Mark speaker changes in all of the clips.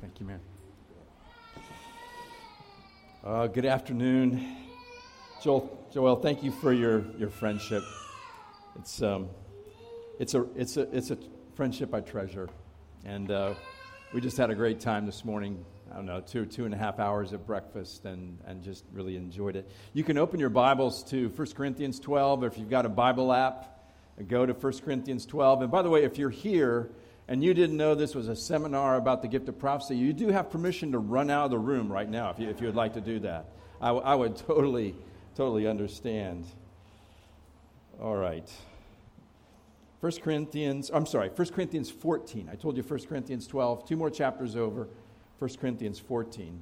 Speaker 1: Thank you, man. Uh, good afternoon. Joel, Joel, thank you for your, your friendship. It's, um, it's, a, it's, a, it's a friendship I treasure. And uh, we just had a great time this morning. I don't know, two, two and a half hours of breakfast and, and just really enjoyed it. You can open your Bibles to 1 Corinthians 12, or if you've got a Bible app, go to 1 Corinthians 12. And by the way, if you're here and you didn't know this was a seminar about the gift of prophecy, you do have permission to run out of the room right now if you, if you would like to do that. I, I would totally totally understand. All right. 1 Corinthians, I'm sorry, 1 Corinthians 14. I told you 1 Corinthians 12, two more chapters over. 1 Corinthians 14.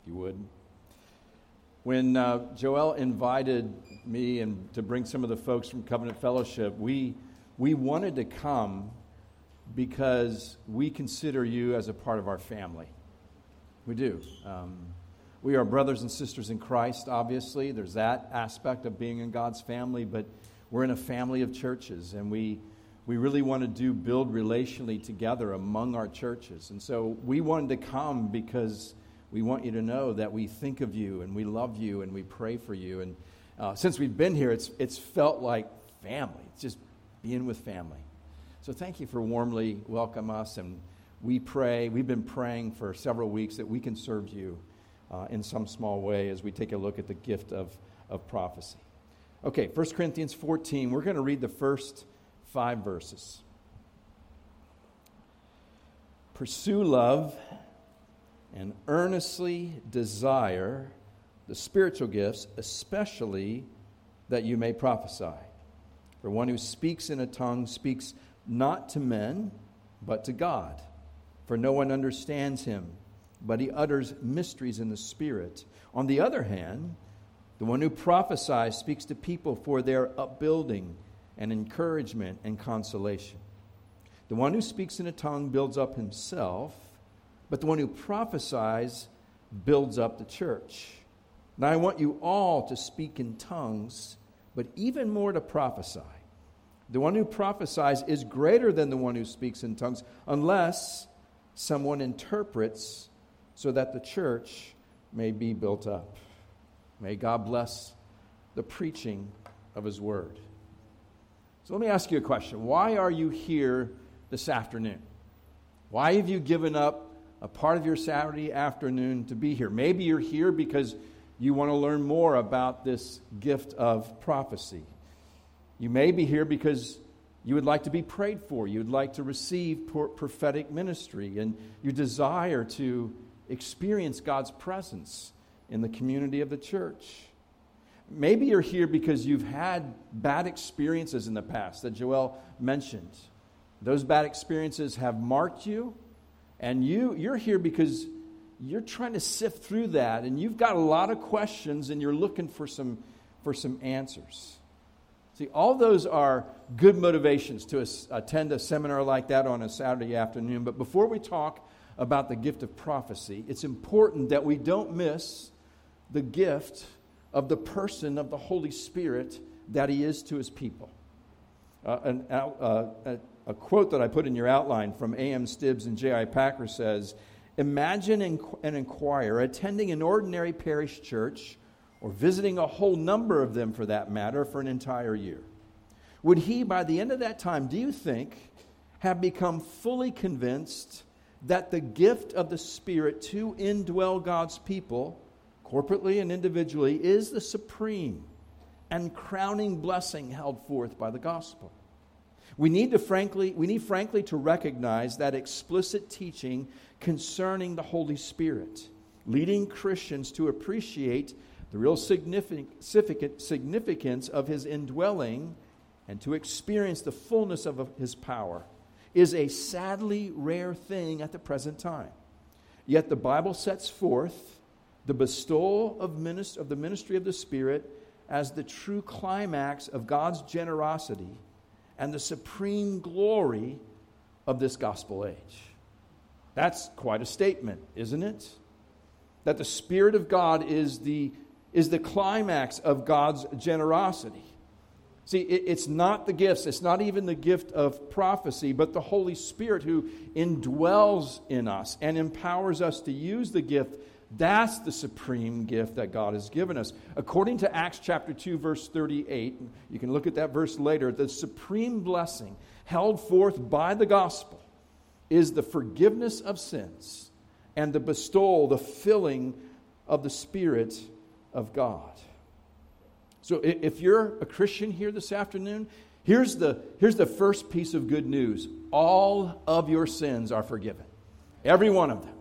Speaker 1: If you would. When uh, Joel invited me and to bring some of the folks from Covenant Fellowship, we, we wanted to come because we consider you as a part of our family. We do. Um, we are brothers and sisters in Christ, obviously. There's that aspect of being in God's family, but we're in a family of churches, and we, we really want to do build relationally together among our churches. And so we wanted to come because we want you to know that we think of you and we love you and we pray for you. And uh, since we've been here, it's, it's felt like family. It's just being with family. So thank you for warmly welcome us. And we pray, we've been praying for several weeks that we can serve you uh, in some small way as we take a look at the gift of, of prophecy. Okay, 1 Corinthians 14, we're going to read the first five verses. Pursue love and earnestly desire the spiritual gifts, especially that you may prophesy. For one who speaks in a tongue speaks not to men, but to God, for no one understands him but he utters mysteries in the Spirit. On the other hand, the one who prophesies speaks to people for their upbuilding and encouragement and consolation. The one who speaks in a tongue builds up himself, but the one who prophesies builds up the church. Now I want you all to speak in tongues, but even more to prophesy. The one who prophesies is greater than the one who speaks in tongues, unless someone interprets so that the church may be built up. May God bless the preaching of His word. So let me ask you a question. Why are you here this afternoon? Why have you given up a part of your Saturday afternoon to be here? Maybe you're here because you want to learn more about this gift of prophecy. You may be here because you would like to be prayed for. You'd like to receive prophetic ministry, and you desire to experience God's presence in the community of the church. Maybe you're here because you've had bad experiences in the past that Joel mentioned. Those bad experiences have marked you, and you, you're here because you're trying to sift through that, and you've got a lot of questions, and you're looking for some, for some answers. See, all those are good motivations to attend a seminar like that on a Saturday afternoon. But before we talk about the gift of prophecy, it's important that we don't miss the gift of the person of the Holy Spirit that He is to His people. Uh, an, uh, a, a, quote that I put in your outline from A.M. Stibbs and J.I. Packer says Imagine and, inquire attending an ordinary parish church or visiting a whole number of them for that matter for an entire year. Would he, by the end of that time, do you think, have become fully convinced that the gift of the Spirit to indwell God's people, corporately and individually, is the supreme and crowning blessing held forth by the gospel. We need to frankly, we need frankly to recognize that explicit teaching concerning the Holy Spirit, leading Christians to appreciate the real significance of his indwelling and to experience the fullness of his power is a sadly rare thing at the present time. Yet the Bible sets forth the bestowal of, minist- of the ministry of the Spirit as the true climax of God's generosity and the supreme glory of this gospel age. That's quite a statement, isn't it? That the Spirit of God is the, is the climax of God's generosity. See, it's not the gifts, it's not even the gift of prophecy, but the Holy Spirit who indwells in us and empowers us to use the gift. That's the supreme gift that God has given us. According to Acts chapter 2, verse 38, you can look at that verse later, the supreme blessing held forth by the gospel is the forgiveness of sins and the bestowal, the filling of the Spirit of God. So if you're a Christian here this afternoon, here's the, here's the first piece of good news all of your sins are forgiven. Every one of them.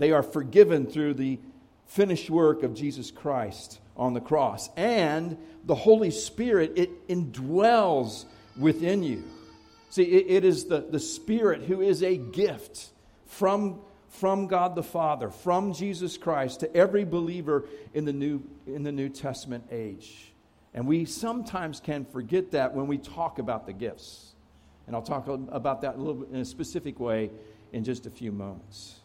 Speaker 1: They are forgiven through the finished work of Jesus Christ on the cross. And the Holy Spirit, it indwells within you. See, it, it is the, the Spirit who is a gift from, from God the Father, from Jesus Christ to every believer in the New, in the New Testament age. And we sometimes can forget that when we talk about the gifts. And I'll talk about that a little bit in a specific way in just a few moments.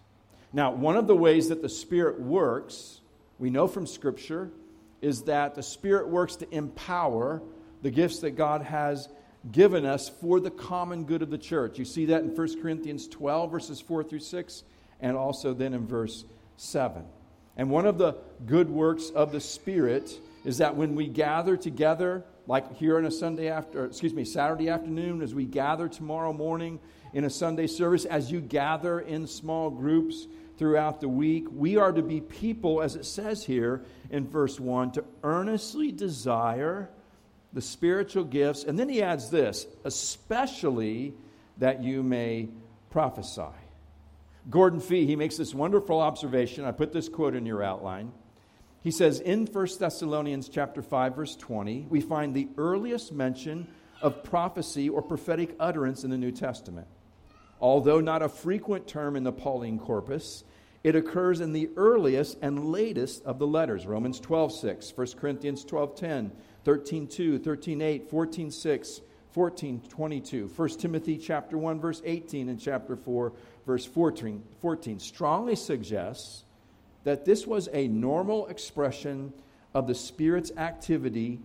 Speaker 1: Now, one of the ways that the Spirit works, we know from Scripture, is that the Spirit works to empower the gifts that God has given us for the common good of the church. You see that in 1 Corinthians 12, verses 4 through 6, and also then in verse 7. And one of the good works of the Spirit is that when we gather together, like here on a Sunday after, excuse me, Saturday afternoon, as we gather tomorrow morning in a Sunday service, as you gather in small groups throughout the week, we are to be people, as it says here in verse 1, to earnestly desire the spiritual gifts. And then he adds this, especially that you may prophesy. Gordon Fee, he makes this wonderful observation. I put this quote in your outline. He says in 1 Thessalonians chapter 5 verse 20, we find the earliest mention of prophecy or prophetic utterance in the New Testament. Although not a frequent term in the Pauline corpus, it occurs in the earliest and latest of the letters. Romans 12:6, 1 Corinthians 12:10, 13:2, 13:8, 14:6, 14:22, 1 Timothy chapter 1 verse 18 and chapter 4 verse 14, 14 strongly suggests that this was a normal expression of the Spirit's activity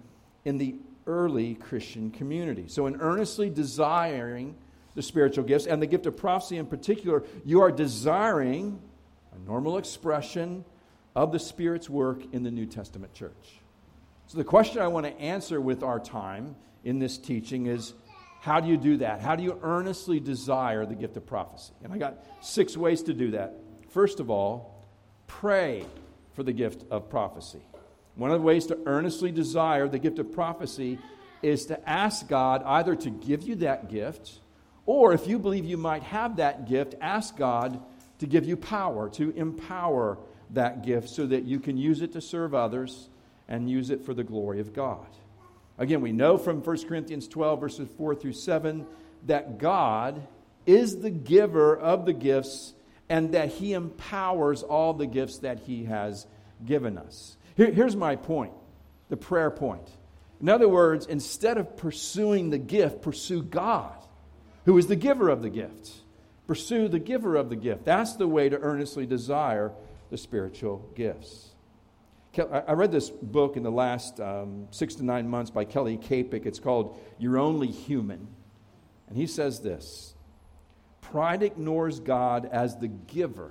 Speaker 1: in the early Christian community. So, in earnestly desiring the spiritual gifts and the gift of prophecy in particular, you are desiring a normal expression of the Spirit's work in the New Testament church. So, the question I want to answer with our time in this teaching is how do you do that? How do you earnestly desire the gift of prophecy? And I got six ways to do that. First of all, pray for the gift of prophecy. One of the ways to earnestly desire the gift of prophecy is to ask God either to give you that gift, or if you believe you might have that gift, ask God to give you power, to empower that gift so that you can use it to serve others and use it for the glory of God. Again, we know from 1 Corinthians 12, verses 4 through 7, that God is the giver of the gifts and that He empowers all the gifts that He has given us. Here, here's my point the prayer point. In other words, instead of pursuing the gift, pursue God, who is the giver of the gift. Pursue the giver of the gift. That's the way to earnestly desire the spiritual gifts. I read this book in the last um, six to nine months by Kelly Kapic. It's called You're Only Human. And he says this Pride ignores God as the giver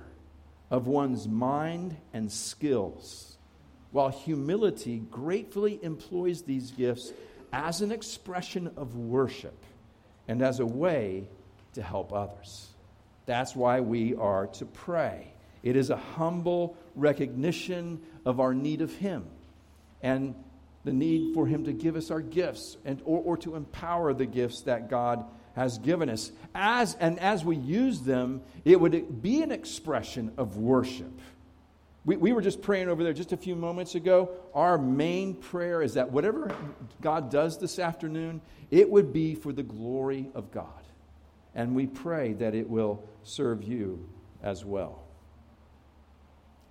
Speaker 1: of one's mind and skills, while humility gratefully employs these gifts as an expression of worship and as a way to help others. That's why we are to pray. It is a humble recognition of our need of Him and the need for Him to give us our gifts and, or, or to empower the gifts that God has given us. As, and as we use them, it would be an expression of worship. We, we were just praying over there just a few moments ago. Our main prayer is that whatever God does this afternoon, it would be for the glory of God. And we pray that it will serve you as well.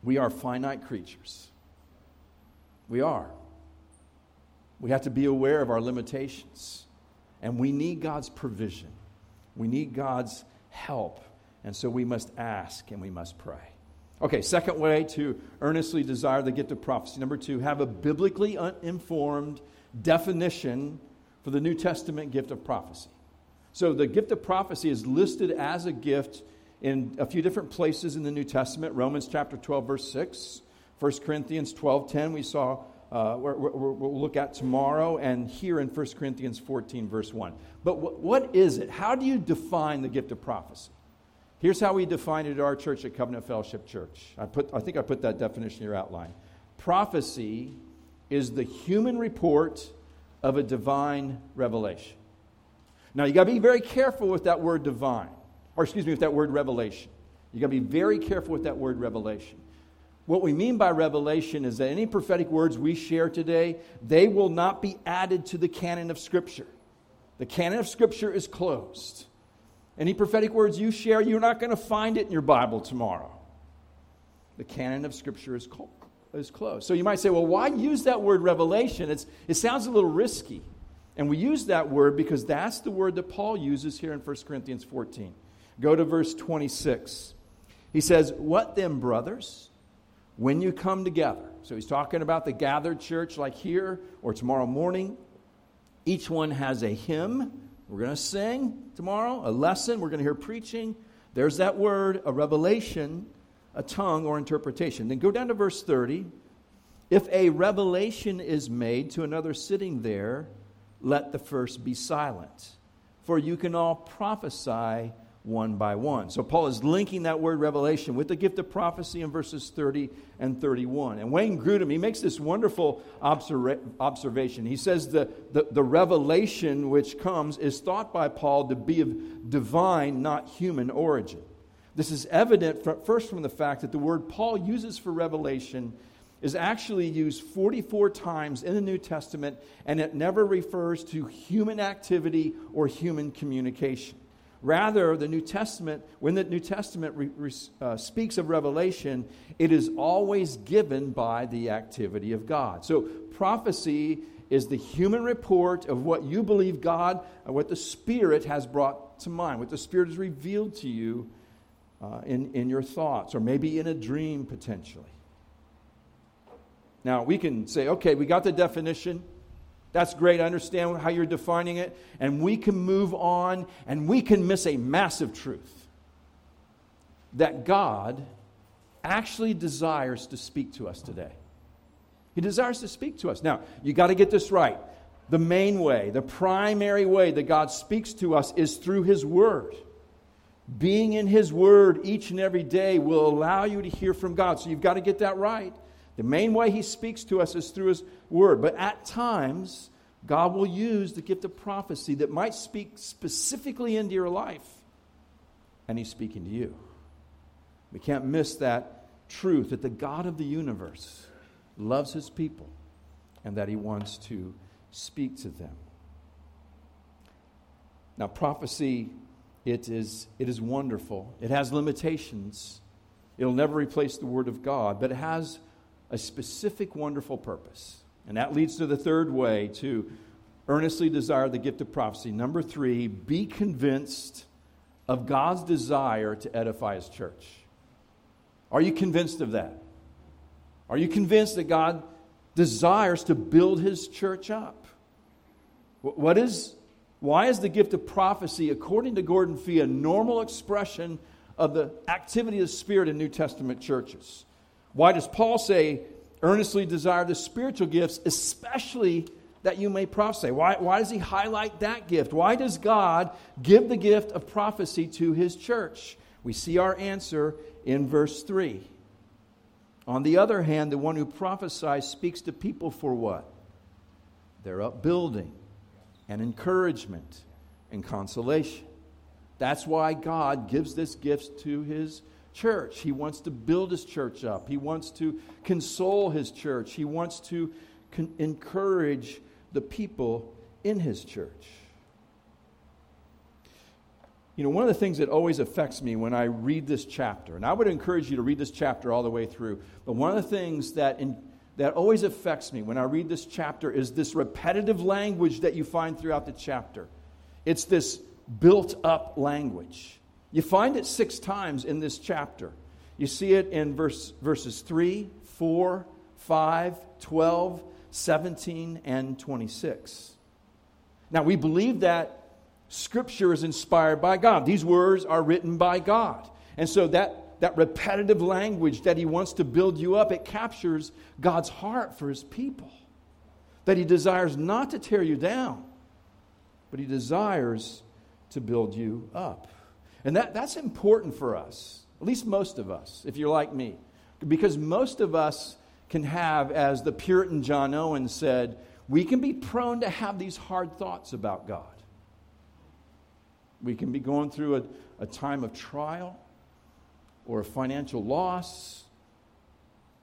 Speaker 1: We are finite creatures. We are. We have to be aware of our limitations. And we need God's provision. We need God's help. And so we must ask and we must pray. Okay, second way to earnestly desire the gift of prophecy. Number two, have a biblically informed definition for the New Testament gift of prophecy. So the gift of prophecy is listed as a gift in a few different places in the New Testament. Romans chapter 12, verse 6. 1 Corinthians 12, 10, we saw, uh, we're, we'll look at tomorrow, and here in 1 Corinthians 14, verse 1. But w- what is it? How do you define the gift of prophecy? Here's how we define it at our church at Covenant Fellowship Church. I, put, I think I put that definition in your outline. Prophecy is the human report of a divine revelation. Now, you got to be very careful with that word divine, or excuse me, with that word revelation. You got to be very careful with that word revelation. What we mean by revelation is that any prophetic words we share today, they will not be added to the canon of Scripture. The canon of Scripture is closed. Any prophetic words you share, you're not going to find it in your Bible tomorrow. The canon of Scripture is, co- is closed. So you might say, well, why use that word revelation? It's, it sounds a little risky. And we use that word because that's the word that Paul uses here in 1 Corinthians 14. Go to verse 26. He says, What then, brothers, when you come together? So he's talking about the gathered church like here or tomorrow morning. Each one has a hymn. We're going to sing tomorrow, a lesson. We're going to hear preaching. There's that word, a revelation, a tongue, or interpretation. Then go down to verse 30. If a revelation is made to another sitting there, let the first be silent. For you can all prophesy one by one. So Paul is linking that word revelation with the gift of prophecy in verses 30 and 31. And Wayne Grudem, he makes this wonderful observa- observation. He says the, the, the revelation which comes is thought by Paul to be of divine, not human origin. This is evident from, first from the fact that the word Paul uses for revelation is actually used 44 times in the New Testament, and it never refers to human activity or human communication. Rather, the New Testament, when the New Testament re, re, uh, speaks of revelation, it is always given by the activity of God. So, prophecy is the human report of what you believe God, uh, what the Spirit has brought to mind, what the Spirit has revealed to you uh, in, in your thoughts, or maybe in a dream potentially. Now, we can say, okay, we got the definition. That's great. I understand how you're defining it. And we can move on and we can miss a massive truth that God actually desires to speak to us today. He desires to speak to us. Now, you got to get this right. The main way, the primary way that God speaks to us is through His Word. Being in His Word each and every day will allow you to hear from God. So you've got to get that right. The main way he speaks to us is through his word. But at times, God will use the gift of prophecy that might speak specifically into your life, and he's speaking to you. We can't miss that truth that the God of the universe loves his people and that he wants to speak to them. Now, prophecy, it is, it is wonderful. It has limitations. It'll never replace the Word of God, but it has a specific, wonderful purpose. And that leads to the third way to earnestly desire the gift of prophecy. Number three, be convinced of God's desire to edify His church. Are you convinced of that? Are you convinced that God desires to build His church up? What is, why is the gift of prophecy, according to Gordon Fee, a normal expression of the activity of the Spirit in New Testament churches? Why does Paul say, earnestly desire the spiritual gifts, especially that you may prophesy? Why, why does he highlight that gift? Why does God give the gift of prophecy to his church? We see our answer in verse 3. On the other hand, the one who prophesies speaks to people for what? Their upbuilding and encouragement and consolation. That's why God gives this gift to his church. He wants to build his church up. He wants to console his church. He wants to con- encourage the people in his church. You know, one of the things that always affects me when I read this chapter, and I would encourage you to read this chapter all the way through, but one of the things that, in, that always affects me when I read this chapter is this repetitive language that you find throughout the chapter. It's this built up language. You find it six times in this chapter. You see it in verse, verses 3, 4, 5, 12, 17, and 26. Now, we believe that Scripture is inspired by God. These words are written by God. And so that, that repetitive language that He wants to build you up, it captures God's heart for His people. That He desires not to tear you down, but He desires to build you up. And that, that's important for us, at least most of us, if you're like me. Because most of us can have, as the Puritan John Owen said, we can be prone to have these hard thoughts about God. We can be going through a, a time of trial or a financial loss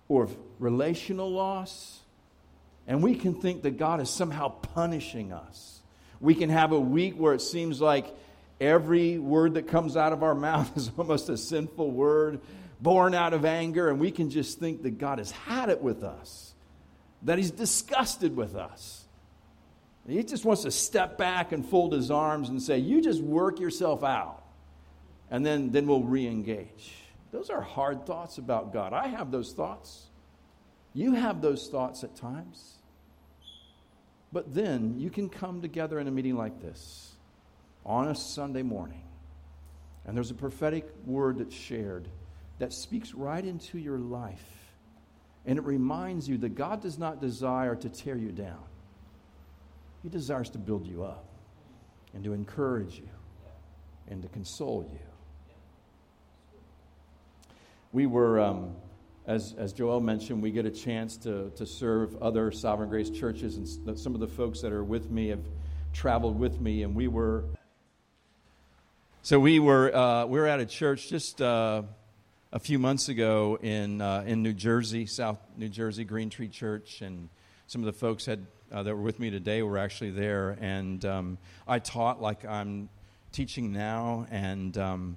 Speaker 1: or relational loss, and we can think that God is somehow punishing us. We can have a week where it seems like every word that comes out of our mouth is almost a sinful word born out of anger, and we can just think that God has had it with us, that He's disgusted with us. He just wants to step back and fold his arms and say, You just work yourself out, and then, then we'll re engage. Those are hard thoughts about God. I have those thoughts. You have those thoughts at times. But then you can come together in a meeting like this on a Sunday morning, and there's a prophetic word that's shared that speaks right into your life. And it reminds you that God does not desire to tear you down, He desires to build you up and to encourage you and to console you. We were, um, as, as Joel mentioned, we get a chance to, to serve other Sovereign Grace churches, and some of the folks that are with me have traveled with me, and we were. So we were, uh, we were at a church just. Uh, a few months ago in, uh, in New Jersey, South New Jersey, Green Tree Church, and some of the folks had, uh, that were with me today were actually there. And um, I taught like I'm teaching now, and, um,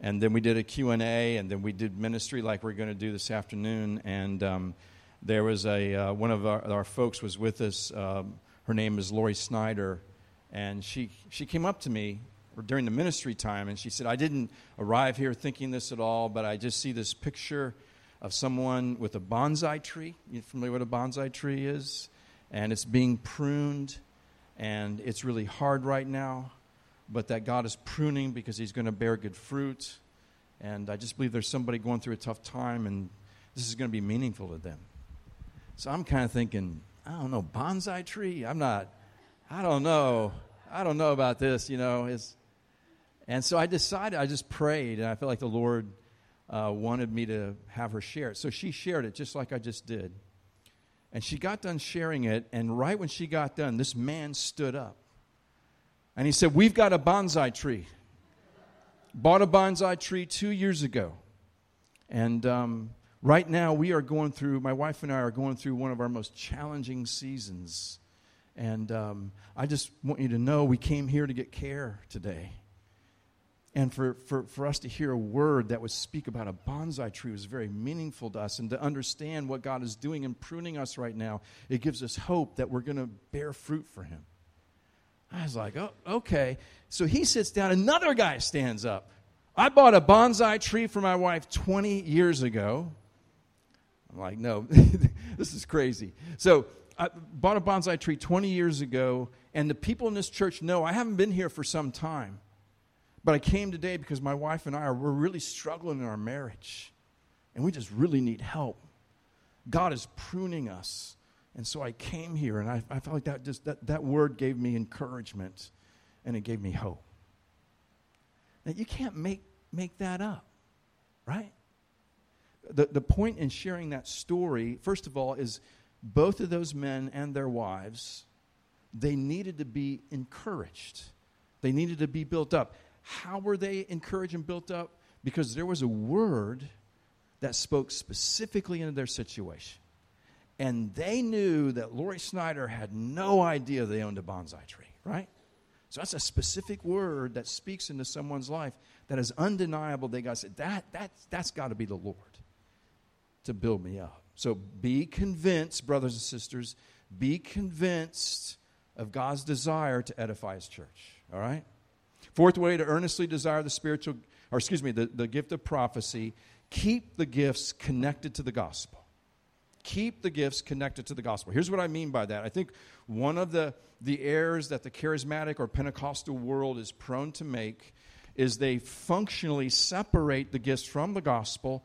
Speaker 1: and then we did a Q&A, and then we did ministry like we're going to do this afternoon. And um, there was a, uh, one of our, our, folks was with us. Um, her name is Lori Snyder, and she, she came up to me during the ministry time, and she said, I didn't arrive here thinking this at all, but I just see this picture of someone with a bonsai tree. You familiar with what a bonsai tree is? And it's being pruned, and it's really hard right now, but that God is pruning because He's going to bear good fruit. And I just believe there's somebody going through a tough time, and this is going to be meaningful to them. So I'm kind of thinking, I don't know, bonsai tree? I'm not, I don't know. I don't know about this, you know. It's, and so I decided, I just prayed, and I felt like the Lord uh, wanted me to have her share it. So she shared it just like I just did. And she got done sharing it, and right when she got done, this man stood up. And he said, We've got a bonsai tree. Bought a bonsai tree two years ago. And um, right now, we are going through, my wife and I are going through one of our most challenging seasons. And um, I just want you to know we came here to get care today. And for, for, for us to hear a word that would speak about a bonsai tree was very meaningful to us. And to understand what God is doing and pruning us right now, it gives us hope that we're going to bear fruit for Him. I was like, oh, okay. So he sits down, another guy stands up. I bought a bonsai tree for my wife 20 years ago. I'm like, no, this is crazy. So I bought a bonsai tree 20 years ago, and the people in this church know I haven't been here for some time. But I came today because my wife and I are we're really struggling in our marriage. And we just really need help. God is pruning us. And so I came here and I, I felt like that just that, that word gave me encouragement and it gave me hope. Now you can't make make that up, right? The, the point in sharing that story, first of all, is both of those men and their wives, they needed to be encouraged. They needed to be built up. How were they encouraged and built up? Because there was a word that spoke specifically into their situation. And they knew that Lori Snyder had no idea they owned a bonsai tree, right? So that's a specific word that speaks into someone's life that is undeniable. They got to say, that, that, that's got to be the Lord to build me up. So be convinced, brothers and sisters, be convinced of God's desire to edify his church, all right? Fourth way to earnestly desire the spiritual, or excuse me, the, the gift of prophecy, keep the gifts connected to the gospel. keep the gifts connected to the gospel. Here's what I mean by that. I think one of the, the errors that the charismatic or Pentecostal world is prone to make is they functionally separate the gifts from the gospel.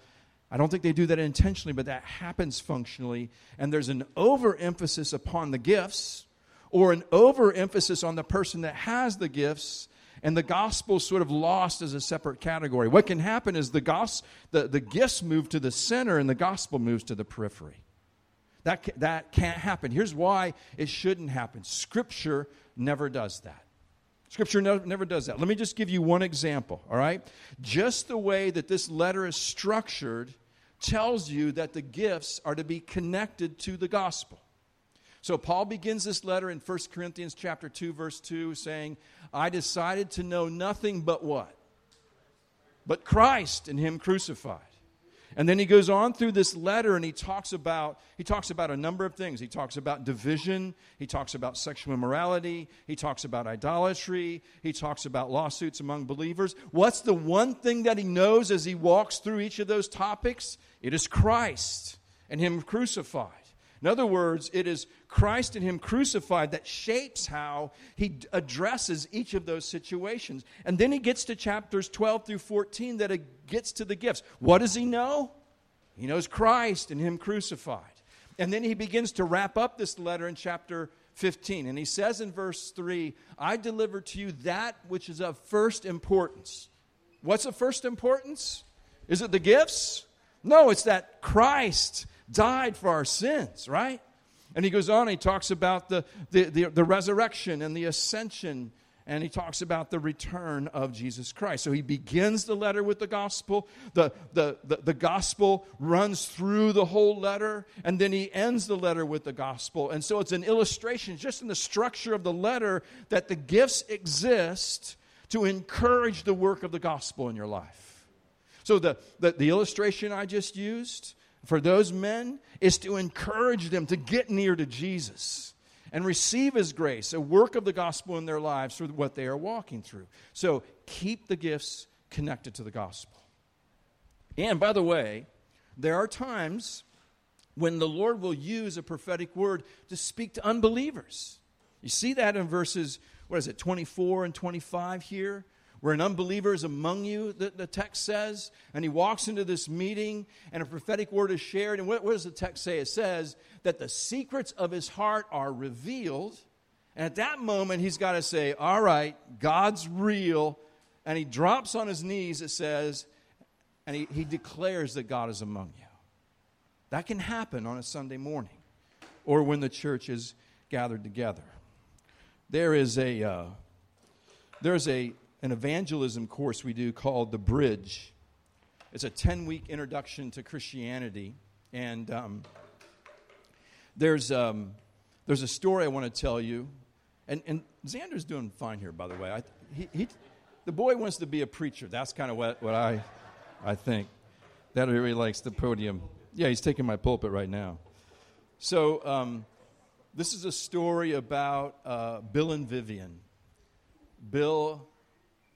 Speaker 1: I don't think they do that intentionally, but that happens functionally. And there's an overemphasis upon the gifts or an overemphasis on the person that has the gifts and the gospel sort of lost as a separate category. What can happen is the, gos- the, the gifts move to the center and the gospel moves to the periphery. That, that can't happen. Here's why it shouldn't happen Scripture never does that. Scripture never does that. Let me just give you one example, all right? Just the way that this letter is structured tells you that the gifts are to be connected to the gospel. So Paul begins this letter in 1 Corinthians chapter 2 verse 2 saying, "I decided to know nothing but what? But Christ and him crucified." And then he goes on through this letter and he talks about he talks about a number of things. He talks about division, he talks about sexual immorality, he talks about idolatry, he talks about lawsuits among believers. What's the one thing that he knows as he walks through each of those topics? It is Christ and him crucified. In other words, it is Christ and Him crucified that shapes how He addresses each of those situations. And then He gets to chapters 12 through 14 that it gets to the gifts. What does He know? He knows Christ and Him crucified. And then He begins to wrap up this letter in chapter 15. And He says in verse 3 I deliver to you that which is of first importance. What's of first importance? Is it the gifts? No, it's that Christ died for our sins, right? And he goes on, he talks about the, the, the, the, resurrection and the ascension, and he talks about the return of Jesus Christ. So he begins the letter with the gospel. The, the, the, the gospel runs through the whole letter, and then he ends the letter with the gospel. And so it's an illustration, just in the structure of the letter, that the gifts exist to encourage the work of the gospel in your life. So the, the, the illustration I just used for those men is to encourage them to get near to Jesus and receive his grace, a work of the gospel in their lives through what they are walking through. So keep the gifts connected to the gospel. And by the way, there are times when the Lord will use a prophetic word to speak to unbelievers. You see that in verses, what is it, 24 and 25 here? Where an unbeliever is among you, the, the text says, and he walks into this meeting and a prophetic word is shared. And what, what does the text say? It says that the secrets of his heart are revealed. And at that moment, he's got to say, All right, God's real. And he drops on his knees, it says, and he, he declares that God is among you. That can happen on a Sunday morning or when the church is gathered together. There is a, uh, there's a, an evangelism course we do called The Bridge. It's a 10 week introduction to Christianity. And um, there's, um, there's a story I want to tell you. And, and Xander's doing fine here, by the way. I, he, he, the boy wants to be a preacher. That's kind of what, what I, I think. That really likes the podium. Yeah, he's taking my pulpit right now. So, um, this is a story about uh, Bill and Vivian. Bill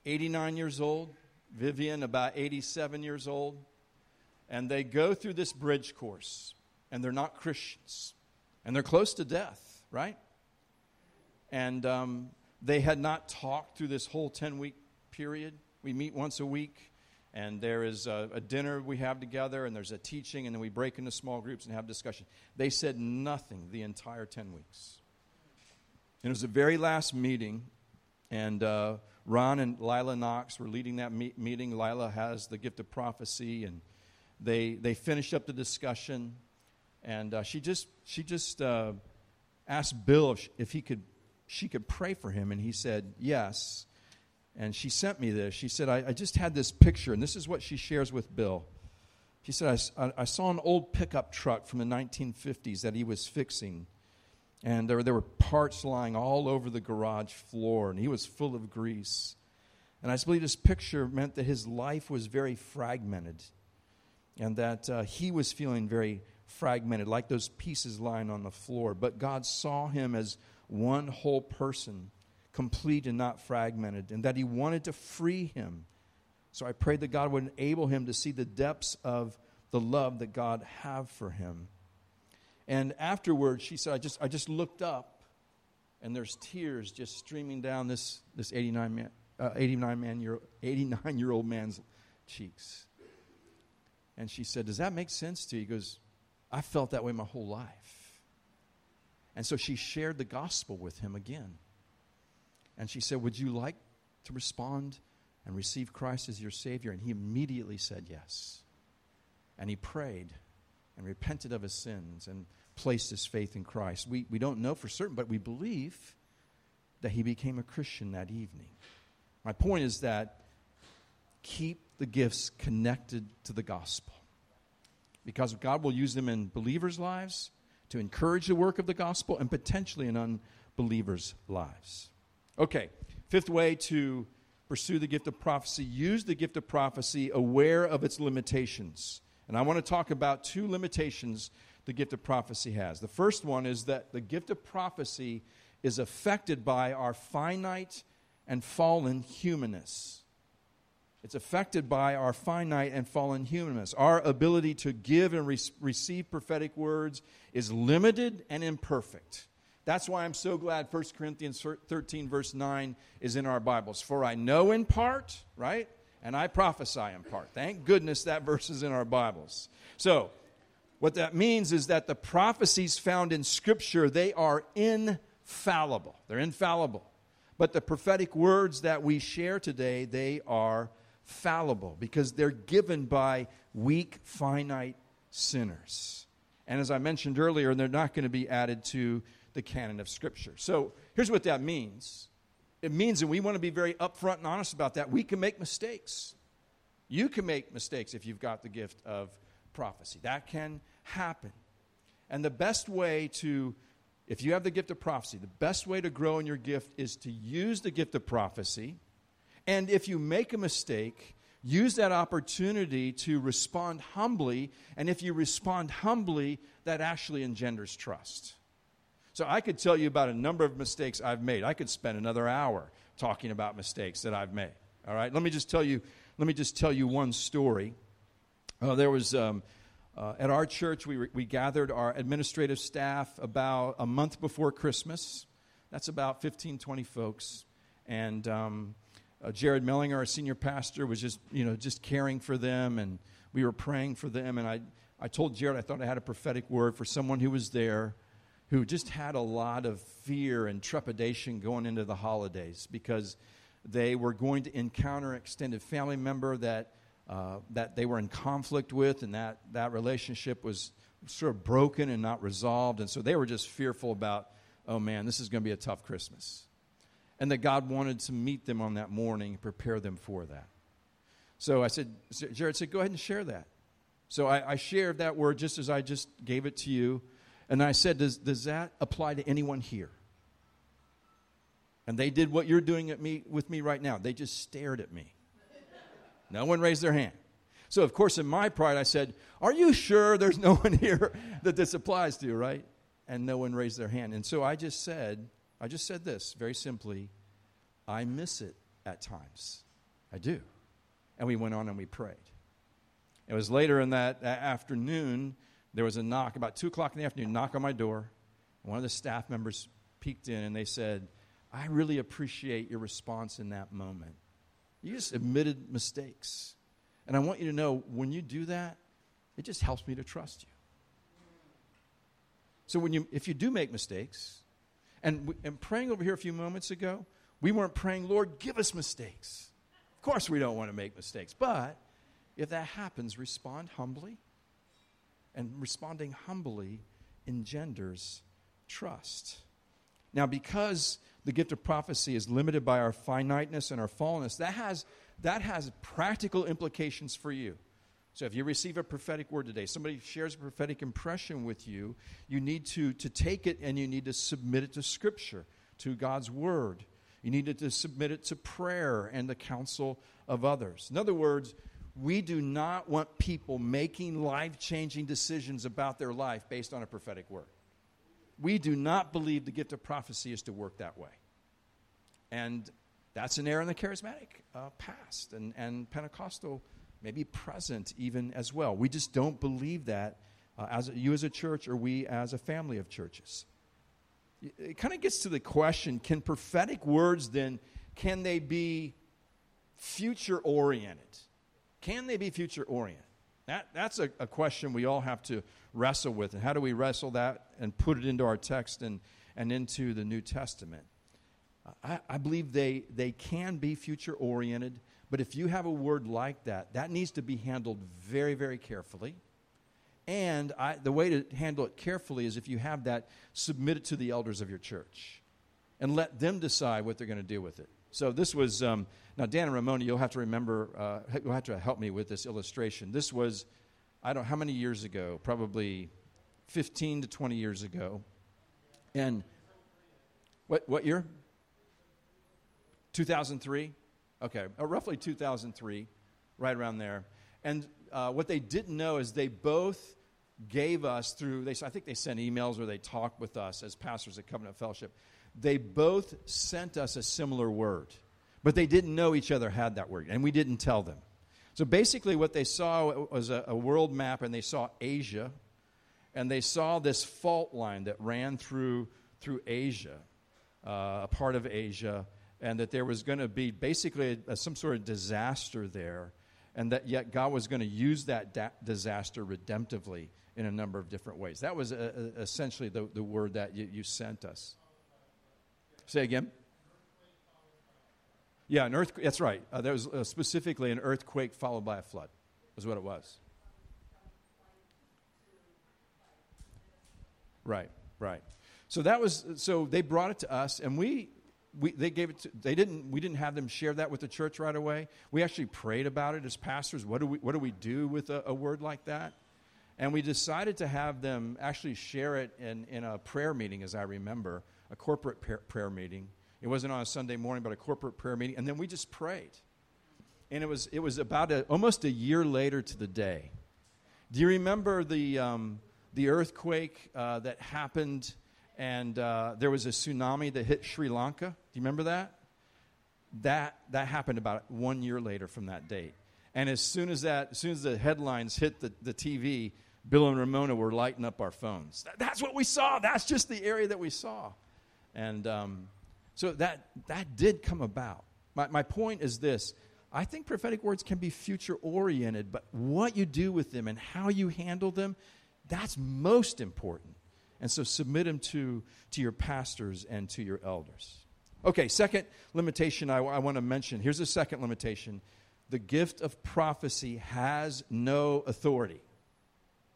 Speaker 1: 89 years old, Vivian about 87 years old, and they go through this bridge course, and they're not Christians, and they're close to death, right? And um, they had not talked through this whole 10 week period. We meet once a week, and there is a, a, dinner we have together, and there's a teaching, and then we break into small groups and have discussion. They said nothing the entire 10 weeks. And it was the very last meeting, and uh, Ron and Lila Knox were leading that me- meeting. Lila has the gift of prophecy, and they they finished up the discussion, and uh, she just she just uh, asked Bill if, if he could she could pray for him, and he said yes. And she sent me this. She said, I, I just had this picture, and this is what she shares with Bill. She said, I, I saw an old pickup truck from the 1950s that he was fixing and there, there were parts lying all over the garage floor, and he was full of grease. And I believe this picture meant that his life was very fragmented, and that uh, he was feeling very fragmented, like those pieces lying on the floor. But God saw him as one whole person, complete and not fragmented, and that he wanted to free him. So I prayed that God would enable him to see the depths of the love that God have for him. And afterwards, she said, I just, I just looked up, and there's tears just streaming down this, this 89, man, uh, 89, man year, 89 year old man's cheeks. And she said, Does that make sense to you? He goes, I felt that way my whole life. And so she shared the gospel with him again. And she said, Would you like to respond and receive Christ as your Savior? And he immediately said yes. And he prayed and repented of his sins and placed his faith in Christ. We, we don't know for certain, but we believe that he became a Christian that evening. My point is that keep the gifts connected to the gospel because God will use them in believers' lives to encourage the work of the gospel and potentially in unbelievers' lives. Okay, fifth way to pursue the gift of prophecy use the gift of prophecy aware of its limitations. And I want to talk about two limitations the gift of prophecy has. The first one is that the gift of prophecy is affected by our finite and fallen humanness. It's affected by our finite and fallen humanness. Our ability to give and re- receive prophetic words is limited and imperfect. That's why I'm so glad 1 Corinthians 13, verse 9 is in our Bibles. For I know in part, right? And I prophesy in part. Thank goodness that verse is in our Bibles. So, what that means is that the prophecies found in Scripture, they are infallible. They're infallible. But the prophetic words that we share today, they are fallible because they're given by weak, finite sinners. And as I mentioned earlier, they're not going to be added to the canon of Scripture. So here's what that means it means, and we want to be very upfront and honest about that, we can make mistakes. You can make mistakes if you've got the gift of prophecy. That can happen. And the best way to, if you have the gift of prophecy, the best way to grow in your gift is to use the gift of prophecy. And if you make a mistake, use that opportunity to respond humbly. And if you respond humbly, that actually engenders trust. So I could tell you about a number of mistakes I've made. I could spend another hour talking about mistakes that I've made. All right, let me just tell you. Let me just tell you one story. Uh, there was um, uh, at our church we, re- we gathered our administrative staff about a month before Christmas. That's about 15, 20 folks, and um, uh, Jared Mellinger, our senior pastor, was just you know just caring for them, and we were praying for them. And I I told Jared I thought I had a prophetic word for someone who was there who just had a lot of fear and trepidation going into the holidays because they were going to encounter an extended family member that, uh, that they were in conflict with, and that, that relationship was sort of broken and not resolved. And so they were just fearful about, oh man, this is going to be a tough Christmas. And that God wanted to meet them on that morning and prepare them for that. So I said, Jared said, go ahead and share that. So I, I shared that word just as I just gave it to you. And I said, does, does that apply to anyone here? And they did what you're doing at me, with me right now. They just stared at me. No one raised their hand. So, of course, in my pride, I said, Are you sure there's no one here that this applies to, right? And no one raised their hand. And so I just said, I just said this very simply I miss it at times. I do. And we went on and we prayed. It was later in that afternoon there was a knock about 2 o'clock in the afternoon, knock on my door. One of the staff members peeked in and they said, I really appreciate your response in that moment. You just admitted mistakes. And I want you to know when you do that, it just helps me to trust you. So when you, if you do make mistakes, and, and praying over here a few moments ago, we weren't praying, Lord, give us mistakes. Of course, we don't want to make mistakes. But if that happens, respond humbly and responding humbly engenders trust. Now, because the gift of prophecy is limited by our finiteness and our fallenness, that has, that has practical implications for you. So, if you receive a prophetic word today, somebody shares a prophetic impression with you, you need to, to take it and you need to submit it to Scripture, to God's Word. You need to submit it to prayer and the counsel of others. In other words, we do not want people making life changing decisions about their life based on a prophetic word. We do not believe the gift of prophecy is to work that way. And that's an error in the charismatic uh, past and, and Pentecostal maybe present even as well. We just don't believe that uh, as you as a church or we as a family of churches. It kind of gets to the question can prophetic words then, can they be future oriented? Can they be future oriented? That, that's a, a, question we all have to wrestle with. And how do we wrestle that and put it into our text and, and into the New Testament? I, I believe they, they can be future oriented, but if you have a word like that, that needs to be handled very, very carefully. And I, the way to handle it carefully is if you have that, submit it to the elders of your church and let them decide what they're going to do with it. So this was, um, now Dan and Ramona, you'll have to remember, uh, you'll have to help me with this illustration. This was, I don't know how many years ago, probably 15 to 20 years ago. And what, what year? 2003? Okay, uh, roughly 2003, right around there. And uh, what they didn't know is they both gave us through, they, I think they sent emails or they talked with us as pastors at Covenant Fellowship. They both sent us a similar word, but they didn't know each other had that word, and we didn't tell them. So basically, what they saw was a, a world map, and they saw Asia, and they saw this fault line that ran through, through Asia, uh, a part of Asia and that there was going to be basically a, a, some sort of disaster there, and that yet God was going to use that da- disaster redemptively in a number of different ways. That was a, a, essentially the, the word that you, you sent us. Say again. Yeah, an earthquake. That's right. Uh, there was uh, specifically an earthquake followed by a flood, was what it was. Right, right. So that was so they brought it to us, and we we, they gave it to, they didn't we didn't have them share that with the church right away we actually prayed about it as pastors what do we what do we do with a, a word like that and we decided to have them actually share it in, in a prayer meeting as i remember a corporate prayer, prayer meeting it wasn't on a sunday morning but a corporate prayer meeting and then we just prayed and it was it was about a, almost a year later to the day do you remember the um, the earthquake uh, that happened and uh, there was a tsunami that hit Sri Lanka. Do you remember that? That that happened about one year later from that date. And as soon as that, as soon as the headlines hit the, the TV, Bill and Ramona were lighting up our phones. That, that's what we saw. That's just the area that we saw. And um, so that that did come about. My, my point is this I think prophetic words can be future oriented, but what you do with them and how you handle them, that's most important. And so submit them to, to your pastors and to your elders. Okay, second limitation I, I want to mention. Here's the second limitation the gift of prophecy has no authority.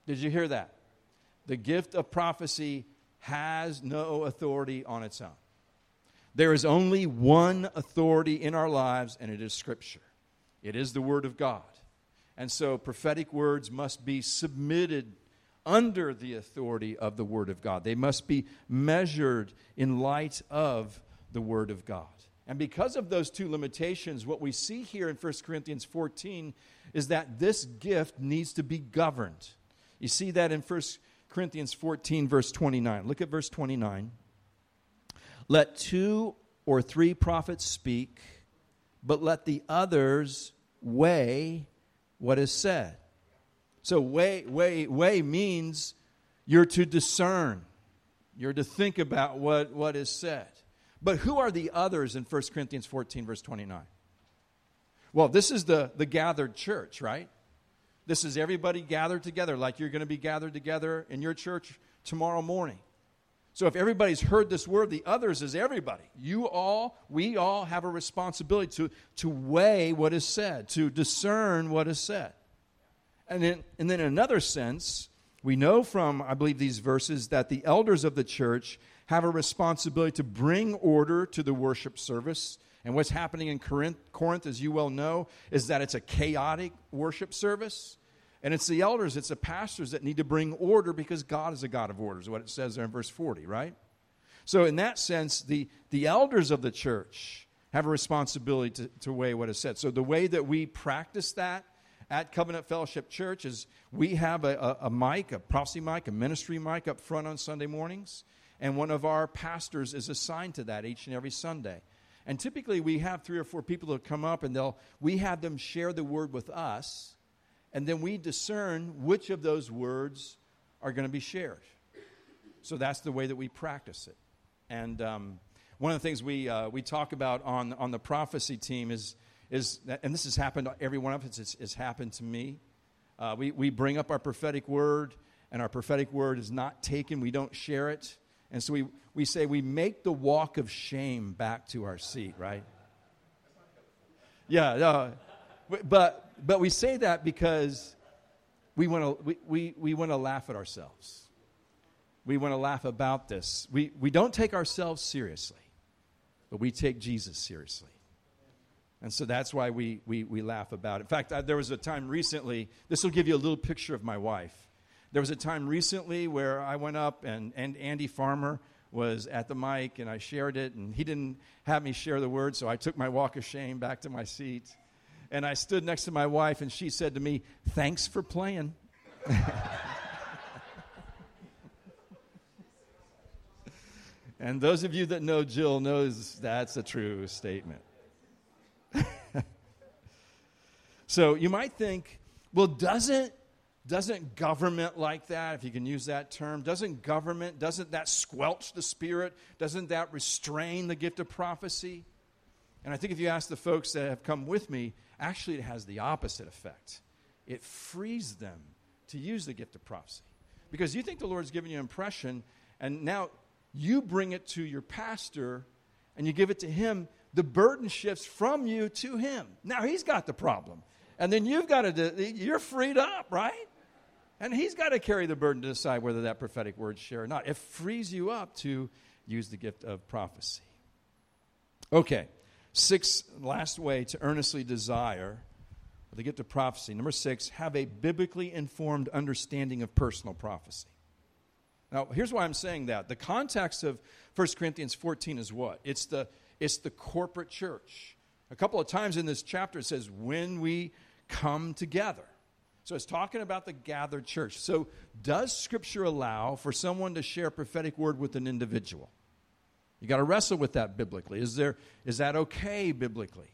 Speaker 1: Did you hear that? The gift of prophecy has no authority on its own. There is only one authority in our lives, and it is Scripture. It is the Word of God. And so prophetic words must be submitted under the authority of the Word of God. They must be measured in light of the Word of God. And because of those two limitations, what we see here in 1 Corinthians 14 is that this gift needs to be governed. You see that in 1 Corinthians 14, verse 29. Look at verse 29. Let two or three prophets speak, but let the others weigh what is said. So, weigh, weigh, weigh means you're to discern, you're to think about what, what is said. But who are the others in 1 Corinthians 14, verse 29? Well, this is the, the gathered church, right? This is everybody gathered together, like you're going to be gathered together in your church tomorrow morning. So if everybody's heard this word, the others is everybody. You all, we all have a responsibility to, to weigh what is said, to discern what is said. And then, and then in another sense, we know from, I believe, these verses that the elders of the church have a responsibility to bring order to the worship service. And what's happening in Corinth, Corinth, as you well know, is that it's a chaotic worship service. And it's the elders, it's the pastors that need to bring order because God is a God of order, is what it says there in verse 40, right? So, in that sense, the, the elders of the church have a responsibility to, to weigh what is said. So, the way that we practice that at Covenant Fellowship Church is we have a, a, a mic, a prophecy mic, a ministry mic up front on Sunday mornings, and one of our pastors is assigned to that each and every Sunday. And typically we have three or four people that come up and they'll we have them share the word with us, and then we discern which of those words are going to be shared. So that's the way that we practice it. And um, one of the things we, uh, we talk about on, on the prophecy team is, is that, and this has happened to every one of us, it's, it's happened to me. Uh, we, we bring up our prophetic word, and our prophetic word is not taken, we don't share it. And so we, we say we make the walk of shame back to our seat, right? Yeah, no, but, but we say that because we want to we, we, we want to laugh at ourselves. We want to laugh about this. We, we don't take ourselves seriously, but we take Jesus seriously. And so that's why we, we, we laugh about it. In fact, I, there was a time recently, this will give you a little picture of my wife. There was a time recently where I went up and, and Andy Farmer was at the mic and I shared it, and he didn't have me share the word, so I took my walk of shame back to my seat. And I stood next to my wife, and she said to me, Thanks for playing. and those of you that know Jill knows that's a true statement. so you might think, well, doesn't doesn't government like that, if you can use that term, doesn't government, doesn't that squelch the spirit? Doesn't that restrain the gift of prophecy? And I think if you ask the folks that have come with me, actually it has the opposite effect. It frees them to use the gift of prophecy. Because you think the Lord's given you an impression, and now you bring it to your pastor and you give it to him, the burden shifts from you to him. Now he's got the problem. And then you've got to, you're freed up, right? And he's got to carry the burden to decide whether that prophetic word share or not. It frees you up to use the gift of prophecy. Okay, six, last way to earnestly desire to get to prophecy. Number six, have a biblically informed understanding of personal prophecy. Now, here's why I'm saying that. The context of 1 Corinthians 14 is what? It's the, it's the corporate church. A couple of times in this chapter it says, when we come together. So it's talking about the gathered church. So, does Scripture allow for someone to share prophetic word with an individual? You got to wrestle with that biblically. Is, there, is that okay biblically?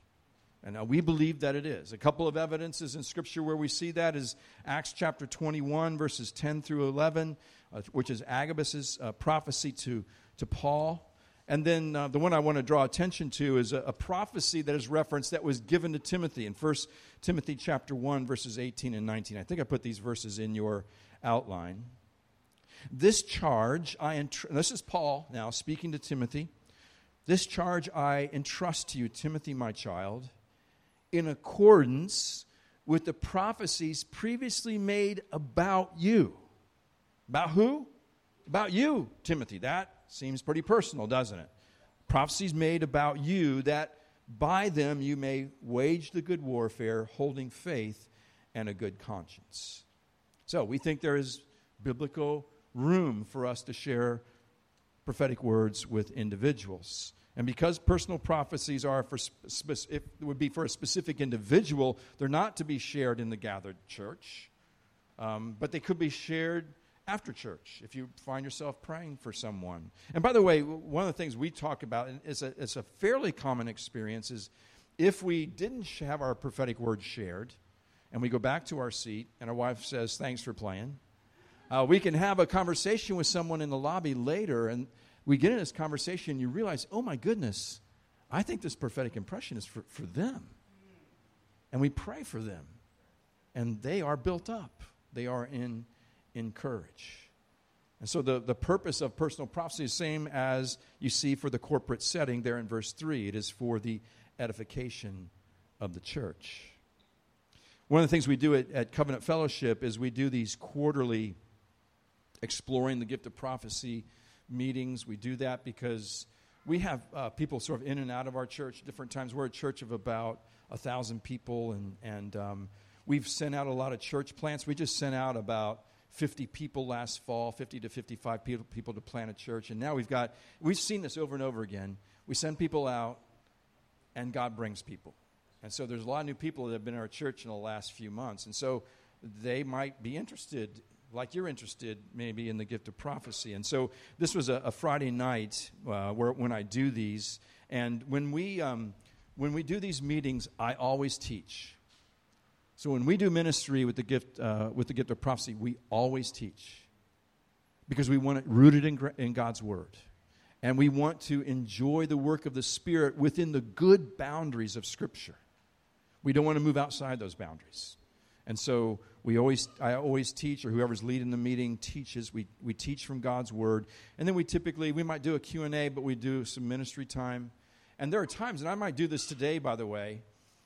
Speaker 1: And uh, we believe that it is. A couple of evidences in Scripture where we see that is Acts chapter 21, verses 10 through 11, uh, which is Agabus' uh, prophecy to, to Paul. And then uh, the one I want to draw attention to is a, a, prophecy that is referenced that was given to Timothy in 1 Timothy chapter 1 verses 18 and 19. I think I put these verses in your outline. This charge I this is Paul now speaking to Timothy. This charge I entrust to you Timothy my child in accordance with the prophecies previously made about you. About who? About you, Timothy. That Seems pretty personal, doesn't it? Prophecies made about you that by them you may wage the good warfare, holding faith and a good conscience. So we think there is biblical room for us to share prophetic words with individuals. And because personal prophecies are for it would be for a specific individual, they're not to be shared in the gathered church, um, but they could be shared after church if you find yourself praying for someone. And by the way, one of the things we talk about, and it's a, it's a fairly common experience, is if we didn't have our prophetic word shared and we go back to our seat and our wife says, Thanks for playing, uh, we can have a conversation with someone in the lobby later and we get in this conversation and you realize, Oh my goodness, I think this prophetic impression is for, for them. And we pray for them. And they are built up, they are in encourage. And so the, the purpose of personal prophecy is same as you see for the corporate setting there in verse 3. It is for the edification of the church. One of the things we do at, at Covenant Fellowship is we do these quarterly exploring the gift of prophecy meetings. We do that because we have uh, people sort of in and out of our church different times. We're a church of about a thousand people, and, and um, we've sent out a lot of church plants. We just sent out about 50 people last fall, 50 to 55 people, people to plant a church. And now we've got, we've seen this over and over again. We send people out, and God brings people. And so there's a lot of new people that have been in our church in the last few months. And so they might be interested, like you're interested, maybe in the gift of prophecy. And so this was a, a Friday night uh, where, when I do these. And when we, um, when we do these meetings, I always teach. So when we do ministry with the gift, uh, with the gift of prophecy, we always teach. because we want it rooted in, in God's Word. And we want to enjoy the work of the Spirit within the good boundaries of Scripture. We don't want to move outside those boundaries. And so we always, I always teach, or whoever's leading the meeting teaches. We, we teach from God's Word. And then we typically, we might do a Q&A, but we do some ministry time. And there are times, and I might do this today, by the way,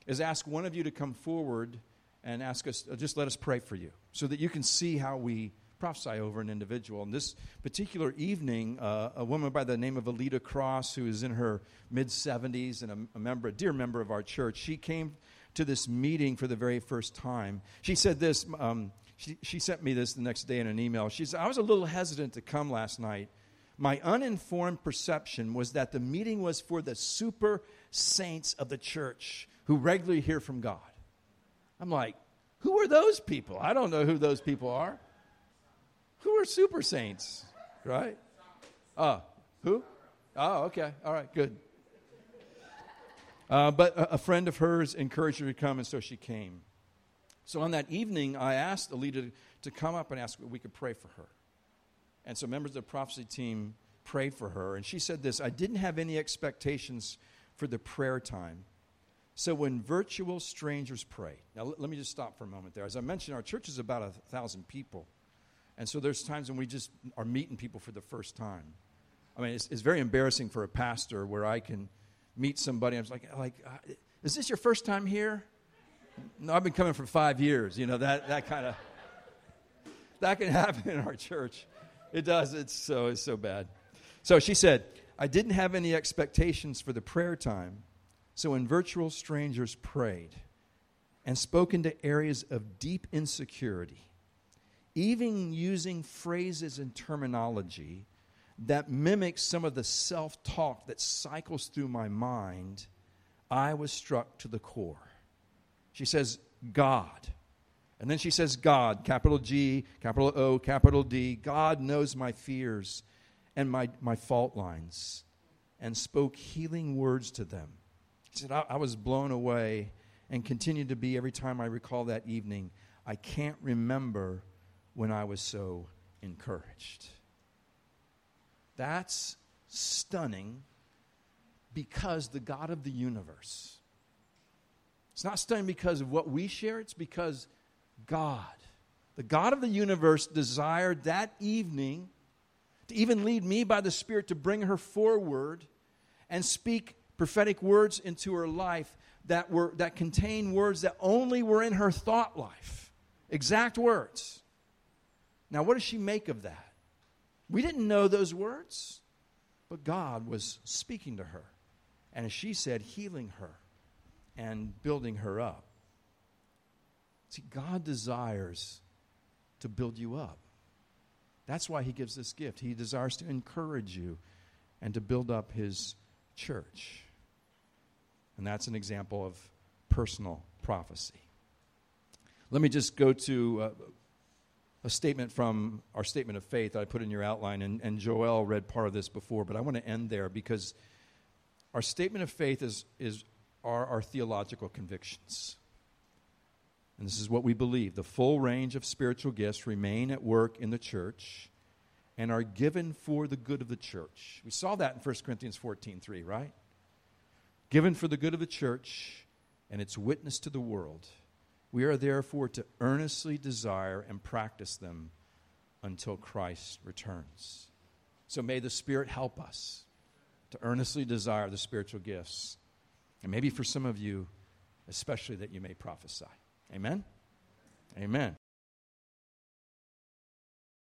Speaker 1: is ask one of you to come forward and ask us, uh, just let us pray for you so that you can see how we prophesy over an individual. And this particular evening, uh, a woman by the name of Alita Cross, who is in her mid 70s and a, a, member, a dear member of our church, she came to this meeting for the very first time. She said this, um, she, she sent me this the next day in an email. She said, I was a little hesitant to come last night. My uninformed perception was that the meeting was for the super saints of the church who regularly hear from God. I'm like, who are those people? I don't know who those people are. Who are super saints, right? Uh, who? Oh, okay. All right, good. Uh, but a, a, friend of hers encouraged her to come, and so she came. So on that evening, I asked Alita to come up and ask if we could pray for her. And so members of the prophecy team prayed for her, and she said this I didn't have any expectations for the prayer time. So when virtual strangers pray, now let, let me just stop for a moment there. As I mentioned, our church is about a thousand people. And so there's times when we just are meeting people for the first time. I mean, it's, it's very embarrassing for a pastor where I can meet somebody. I'm like, like, uh, is this your first time here? No, I've been coming for five years. You know that that kind of that can happen in our church. It does. It's so it's so bad. So she said, I didn't have any expectations for the prayer time. So when virtual strangers prayed and spoke into areas of deep insecurity, even using phrases and terminology that mimics some of the self talk that cycles through my mind, I was struck to the core. She says, God. And then she says, God, capital G, capital O, capital D. God knows my fears and my, my fault lines, and spoke healing words to them. She said, I, I was blown away and continued to be every time I recall that evening. I can't remember when I was so encouraged. That's stunning because the God of the universe. It's not stunning because of what we share, it's because God, the God of the universe, desired that evening to even lead me by the Spirit to bring her forward and speak prophetic words into her life that were that contain words that only were in her thought life exact words now what does she make of that we didn't know those words, but God was speaking to her. And as she said, healing her and building her up. See, God desires to build you up. That's why He gives this gift. He desires to encourage you and to build up His church. And that's an example of personal prophecy. Let me just go to uh, a statement from our statement of faith that I put in your outline, and, and Joel read part of this before, but I want to end there because our statement of faith is, is are our theological convictions. And this is what we believe. The full range of spiritual gifts remain at work in the church and are given for the good of the church. We saw that in 1 Corinthians 14 3, right? Given for the good of the church and its witness to the world. We are therefore to earnestly desire and practice them until Christ returns. So may the Spirit help us to earnestly desire the spiritual gifts. And maybe for some of you, especially that you may prophesy. Amen? Amen.